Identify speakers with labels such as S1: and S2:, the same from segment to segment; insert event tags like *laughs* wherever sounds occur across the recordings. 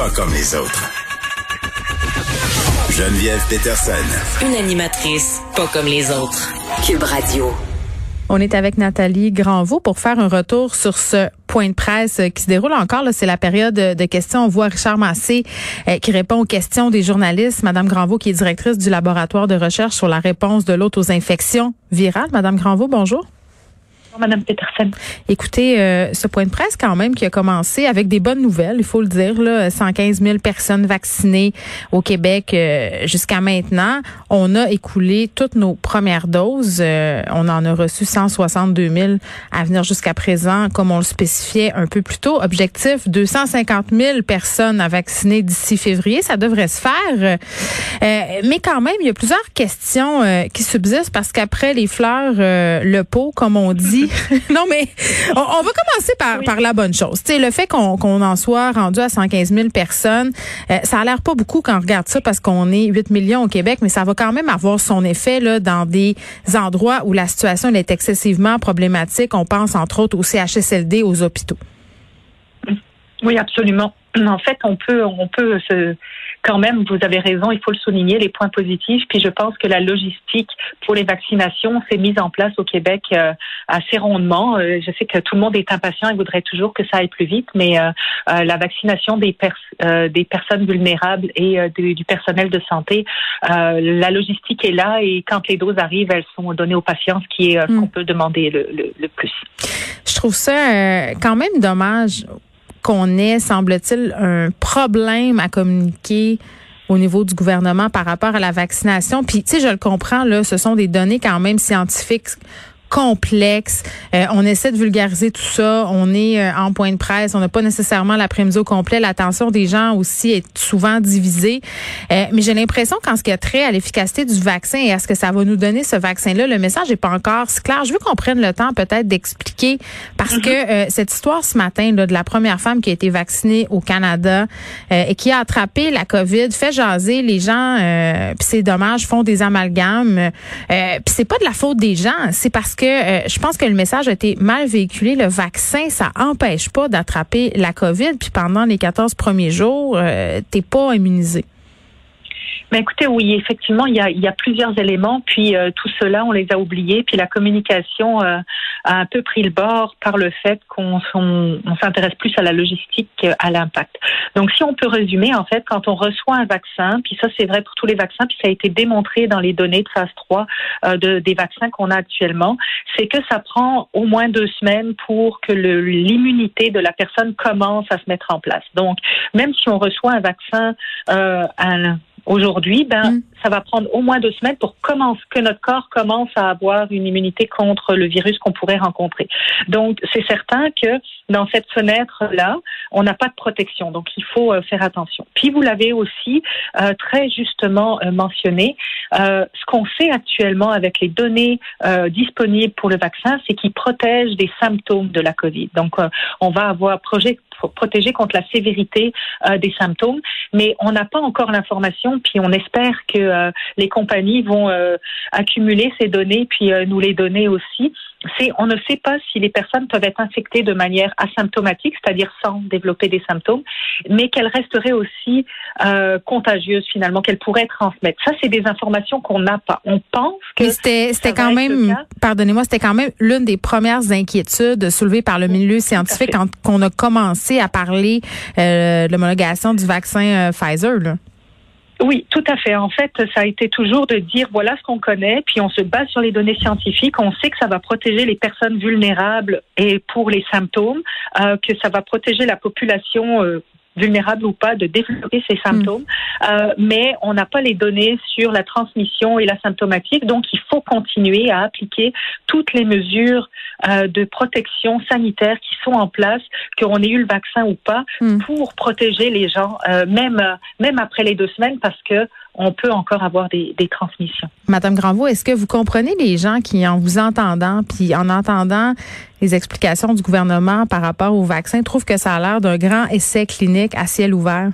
S1: Pas comme les autres. Geneviève Peterson.
S2: Une animatrice pas comme les autres. Cube Radio.
S3: On est avec Nathalie Granvaux pour faire un retour sur ce point de presse qui se déroule encore. C'est la période de questions. On voit Richard Massé euh, qui répond aux questions des journalistes. Madame Granvaux, qui est directrice du laboratoire de recherche sur la réponse de l'autre aux infections virales. Madame Granvaux, bonjour.
S4: Madame Peterson.
S3: Écoutez, euh, ce point de presse quand même qui a commencé avec des bonnes nouvelles, il faut le dire, là, 115 000 personnes vaccinées au Québec euh, jusqu'à maintenant. On a écoulé toutes nos premières doses. Euh, on en a reçu 162 000 à venir jusqu'à présent, comme on le spécifiait un peu plus tôt. Objectif 250 000 personnes à vacciner d'ici février, ça devrait se faire. mais quand même, il y a plusieurs questions qui subsistent parce qu'après les fleurs, le pot, comme on dit. *laughs* non, mais on, va commencer par, par la bonne chose. le fait qu'on en soit rendu à 115 000 personnes, euh, ça a l'air pas beaucoup quand on regarde ça parce qu'on est 8 millions au Québec, mais ça va quand même avoir son effet là, dans des endroits où la situation est excessivement problématique. On pense entre autres au CHSLD, aux hôpitaux.
S4: Oui, absolument. En fait, on peut, on peut se, quand même, vous avez raison, il faut le souligner, les points positifs. Puis je pense que la logistique pour les vaccinations s'est mise en place au Québec euh, assez rondement. Euh, je sais que tout le monde est impatient et voudrait toujours que ça aille plus vite, mais euh, la vaccination des, des personnes vulnérables et du, personnel de santé, la logistique est là et quand les doses arrivent, elles sont données aux patients, ce qui est ce qu'on peut demander le, le, le plus.
S3: Je trouve ça quand même dommage qu'on ait, semble-t-il, un problème à communiquer au niveau du gouvernement par rapport à la vaccination. Puis, tu sais, je le comprends, là, ce sont des données quand même scientifiques complexe. Euh, on essaie de vulgariser tout ça. On est euh, en point de presse. On n'a pas nécessairement l'après-midi au complet. L'attention des gens aussi est souvent divisée. Euh, mais j'ai l'impression qu'en ce qui a trait à l'efficacité du vaccin et à ce que ça va nous donner ce vaccin-là, le message n'est pas encore clair. Je veux qu'on prenne le temps peut-être d'expliquer parce que mm-hmm. cette histoire ce matin là, de la première femme qui a été vaccinée au Canada et qui a attrapé la COVID fait jaser les gens. puis c'est dommage, font des amalgames. puis c'est pas de la faute des gens, c'est parce que euh, je pense que le message a été mal véhiculé. Le vaccin, ça empêche pas d'attraper la COVID. Puis pendant les 14 premiers jours, euh, t'es pas immunisé.
S4: Mais écoutez, oui, effectivement, il y a, il y a plusieurs éléments, puis euh, tout cela, on les a oubliés, puis la communication euh, a un peu pris le bord par le fait qu'on on, s'intéresse plus à la logistique qu'à l'impact. Donc, si on peut résumer, en fait, quand on reçoit un vaccin, puis ça, c'est vrai pour tous les vaccins, puis ça a été démontré dans les données de phase 3 euh, de, des vaccins qu'on a actuellement, c'est que ça prend au moins deux semaines pour que l'immunité de la personne commence à se mettre en place. Donc, même si on reçoit un vaccin euh, un, Aujourd'hui, ben, mm. Ça va prendre au moins deux semaines pour que notre corps commence à avoir une immunité contre le virus qu'on pourrait rencontrer. Donc, c'est certain que dans cette fenêtre-là, on n'a pas de protection. Donc, il faut euh, faire attention. Puis, vous l'avez aussi euh, très justement euh, mentionné. ce qu'on sait actuellement avec les données disponibles pour le vaccin, c'est qu'il protège des symptômes de la COVID. Donc, on va avoir projet protéger contre la sévérité des symptômes, mais on n'a pas encore l'information, puis on espère que euh, les compagnies vont euh, accumuler ces données, puis nous les donner aussi c'est on ne sait pas si les personnes peuvent être infectées de manière asymptomatique, c'est-à-dire sans développer des symptômes, mais qu'elles resteraient aussi euh, contagieuses finalement, qu'elles pourraient transmettre. Ça, c'est des informations qu'on n'a pas. On pense que
S3: c'était c'était quand même, pardonnez-moi, c'était quand même l'une des premières inquiétudes soulevées par le milieu scientifique quand on a commencé à parler euh, de l'homologation du vaccin euh, Pfizer. Là.
S4: Oui, tout à fait. En fait, ça a été toujours de dire voilà ce qu'on connaît, puis on se base sur les données scientifiques. On sait que ça va protéger les personnes vulnérables et pour les symptômes, euh, que ça va protéger la population euh, vulnérable ou pas de développer ces symptômes, mm. euh, mais on n'a pas les données sur la transmission et la symptomatique, donc il faut continuer à appliquer toutes les mesures euh, de protection sanitaire qui sont en place, qu'on ait eu le vaccin ou pas, mm. pour protéger les gens, euh, même même après les deux semaines, parce que on peut encore avoir des, des transmissions.
S3: Madame Granvaux, est-ce que vous comprenez les gens qui, en vous entendant, puis en entendant les explications du gouvernement par rapport au vaccin, trouvent que ça a l'air d'un grand essai clinique à ciel ouvert?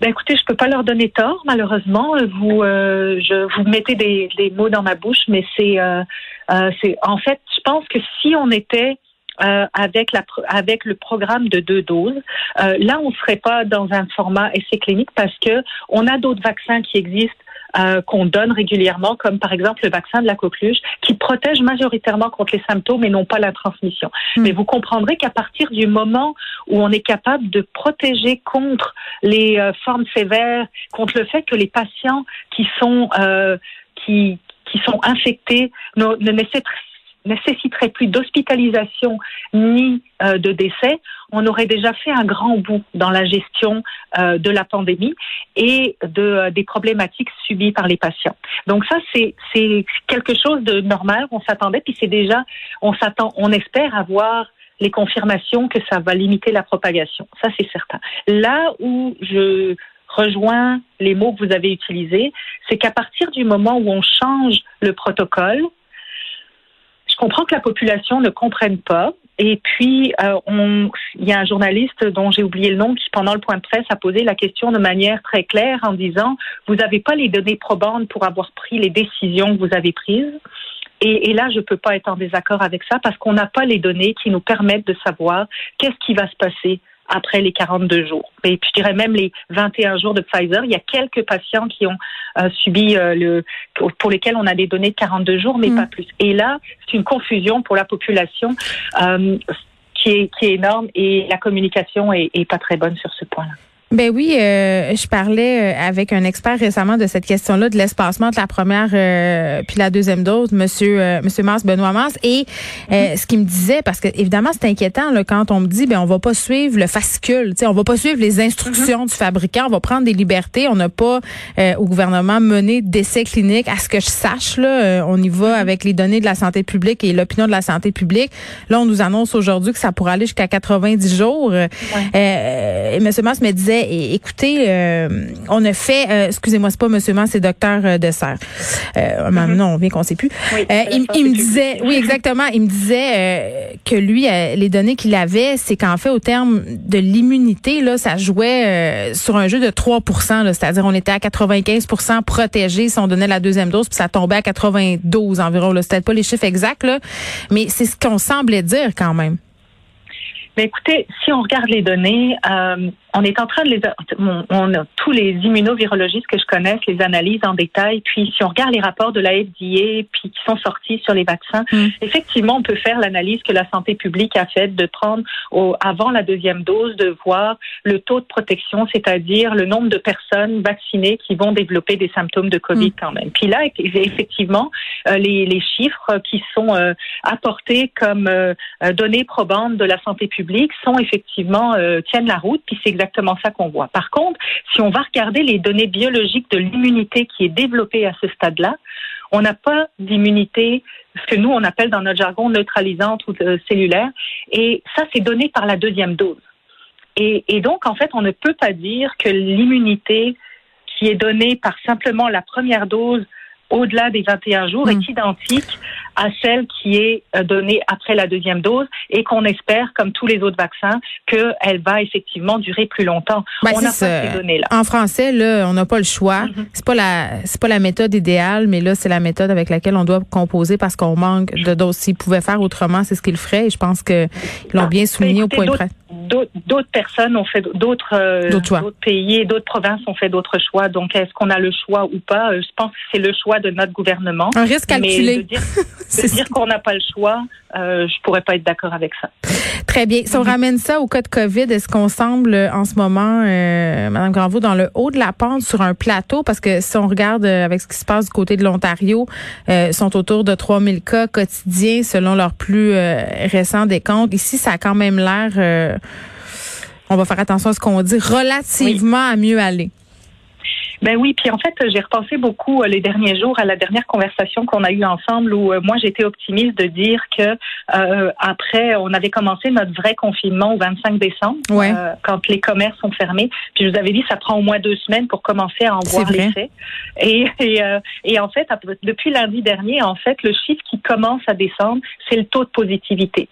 S4: Ben écoutez, je peux pas leur donner tort, malheureusement. Vous, euh, je vous mettez des, des, mots dans ma bouche, mais c'est, euh, euh, c'est, en fait, je pense que si on était euh, avec, la, avec le programme de deux doses. Euh, là, on ne serait pas dans un format essai clinique parce que on a d'autres vaccins qui existent euh, qu'on donne régulièrement, comme par exemple le vaccin de la coqueluche, qui protège majoritairement contre les symptômes et non pas la transmission. Hmm. Mais vous comprendrez qu'à partir du moment où on est capable de protéger contre les euh, formes sévères, contre le fait que les patients qui sont euh, qui qui sont infectés ne, ne nécessiterait plus d'hospitalisation ni euh, de décès, on aurait déjà fait un grand bout dans la gestion euh, de la pandémie et de, euh, des problématiques subies par les patients. Donc ça, c'est quelque chose de normal. On s'attendait, puis c'est déjà, on s'attend, on espère avoir les confirmations que ça va limiter la propagation. Ça, c'est certain. Là où je rejoins les mots que vous avez utilisés, c'est qu'à partir du moment où on change le protocole, comprends que la population ne comprenne pas. Et puis, euh, il y a un journaliste dont j'ai oublié le nom qui, pendant le point de presse, a posé la question de manière très claire en disant Vous n'avez pas les données probantes pour avoir pris les décisions que vous avez prises? Et là, je ne peux pas être en désaccord avec ça parce qu'on n'a pas les données qui nous permettent de savoir qu'est-ce qui va se passer après les 42 jours. Et puis, je dirais même les 21 jours de Pfizer. Il y a quelques patients qui ont euh, subi euh, le, pour lesquels on a des données de 42 jours, mais mm. pas plus. Et là, c'est une confusion pour la population euh, qui, est, qui est énorme et la communication est, est pas très bonne sur ce point-là.
S3: Ben oui, euh, je parlais euh, avec un expert récemment de cette question-là de l'espacement de la première euh, puis la deuxième dose, Monsieur euh, Monsieur Mars Benoît Mars, et mm-hmm. ce qu'il me disait, parce que évidemment c'est inquiétant là, quand on me dit ben on va pas suivre le fascicule, tu sais, on va pas suivre les instructions mm-hmm. du fabricant, on va prendre des libertés, on n'a pas au gouvernement mené d'essais cliniques, à ce que je sache là, on y va mm-hmm. avec les données de la santé publique et l'opinion de la santé publique. Là, on nous annonce aujourd'hui que ça pourrait aller jusqu'à 90 jours. et Monsieur Mars me disait écoutez, euh, on a fait, euh, excusez-moi, c'est pas Monsieur Mans, c'est Docteur euh, Dessert. Euh, mm-hmm. Non, bien qu'on sait plus. il, me disait, oui, exactement, il me disait que lui, les données qu'il avait, c'est qu'en fait, au terme de l'immunité, là, ça jouait sur un jeu de 3% c'est-à-dire on était à 95% protégés si on donnait la deuxième dose, puis ça tombait à 92 environ. C'était pas les chiffres exacts, là, mais c'est ce qu'on semblait dire quand même.
S4: Mais écoutez, si on regarde les données, euh, on est en train de les, on, a tous les immunovirologistes que je connaisse les analysent en détail. Puis si on regarde les rapports de la FDA, puis qui sont sortis sur les vaccins, mm. effectivement, on peut faire l'analyse que la santé publique a faite de prendre au, avant la deuxième dose, de voir le taux de protection, c'est-à-dire le nombre de personnes vaccinées qui vont développer des symptômes de Covid mm. quand même. Puis là, effectivement, euh, les, les, chiffres qui sont euh, apportés comme euh, données probantes de la santé publique sont effectivement tiennent la route. Puis c'est exactement ça qu'on voit. Par contre, si on va regarder les données biologiques de l'immunité qui est développée à ce stade-là, on n'a pas d'immunité, ce que nous, on appelle dans notre jargon neutralisante ou euh, cellulaire. Et ça, c'est donné par la deuxième dose. Et, et donc, en fait, on ne peut pas dire que l'immunité qui est donnée par simplement la première dose au-delà des 21 jours est hmm. identique à celle qui est euh, donnée après la deuxième dose et qu'on espère, comme tous les autres vaccins, qu'elle va effectivement durer plus longtemps.
S3: Ben, on n'a pas ces données-là. En français, là, on n'a pas le choix. Mm-hmm. C'est pas la, c'est pas la méthode idéale, mais là, c'est la méthode avec laquelle on doit composer parce qu'on manque de doses. S'ils pouvaient faire autrement, c'est ce qu'ils feraient. Et je pense qu'ils l'ont bien souligné au point de près
S4: d'autres personnes ont fait d'autres euh, d'autres pays, d'autres provinces ont fait d'autres choix. Donc, est-ce qu'on a le choix ou pas? Euh, Je pense que c'est le choix de notre gouvernement.
S3: Un risque calculé.
S4: Mais de dire, *laughs* dire qu'on n'a pas le choix, euh, je pourrais pas être d'accord avec ça.
S3: Très bien. Si on mhm. ramène ça au cas de COVID, est-ce qu'on semble en ce moment, euh, Madame Granvaux, dans le haut de la pente sur un plateau? Parce que si on regarde avec ce qui se passe du côté de l'Ontario, euh, sont autour de 3000 cas quotidiens selon leurs plus récents décomptes. Ici, ça a quand même l'air on va faire attention à ce qu'on dit, relativement à mieux aller.
S4: Ben oui, puis en fait, j'ai repensé beaucoup euh, les derniers jours à la dernière conversation qu'on a eue ensemble où euh, moi j'étais optimiste de dire que euh, après on avait commencé notre vrai confinement au 25 décembre quand les commerces sont fermés. Puis je vous avais dit ça prend au moins deux semaines pour commencer à en voir l'effet. Et et, et en fait depuis lundi dernier, en fait le chiffre qui commence à descendre, c'est le taux de positivité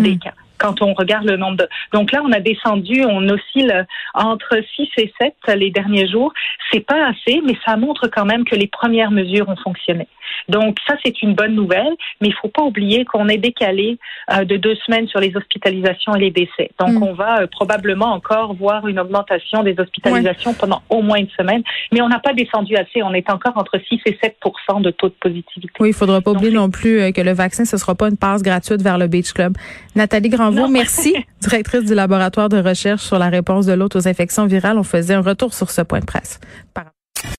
S4: des hmm. cas. Quand on regarde le nombre de. Donc là, on a descendu, on oscille entre 6 et 7 les derniers jours. C'est pas assez, mais ça montre quand même que les premières mesures ont fonctionné. Donc ça, c'est une bonne nouvelle, mais il faut pas oublier qu'on est décalé euh, de deux semaines sur les hospitalisations et les décès. Donc mm. on va euh, probablement encore voir une augmentation des hospitalisations pendant au moins une semaine, mais on n'a pas descendu assez. On est encore entre 6 et 7 de taux de positivité.
S3: Oui, il faudra pas oublier non plus euh, que le vaccin, ce sera pas une passe gratuite vers le Beach Club. Nathalie Granvaux, merci, *laughs* directrice du laboratoire de recherche sur la réponse de l'autre aux infections virales. On faisait un retour sur ce point de presse.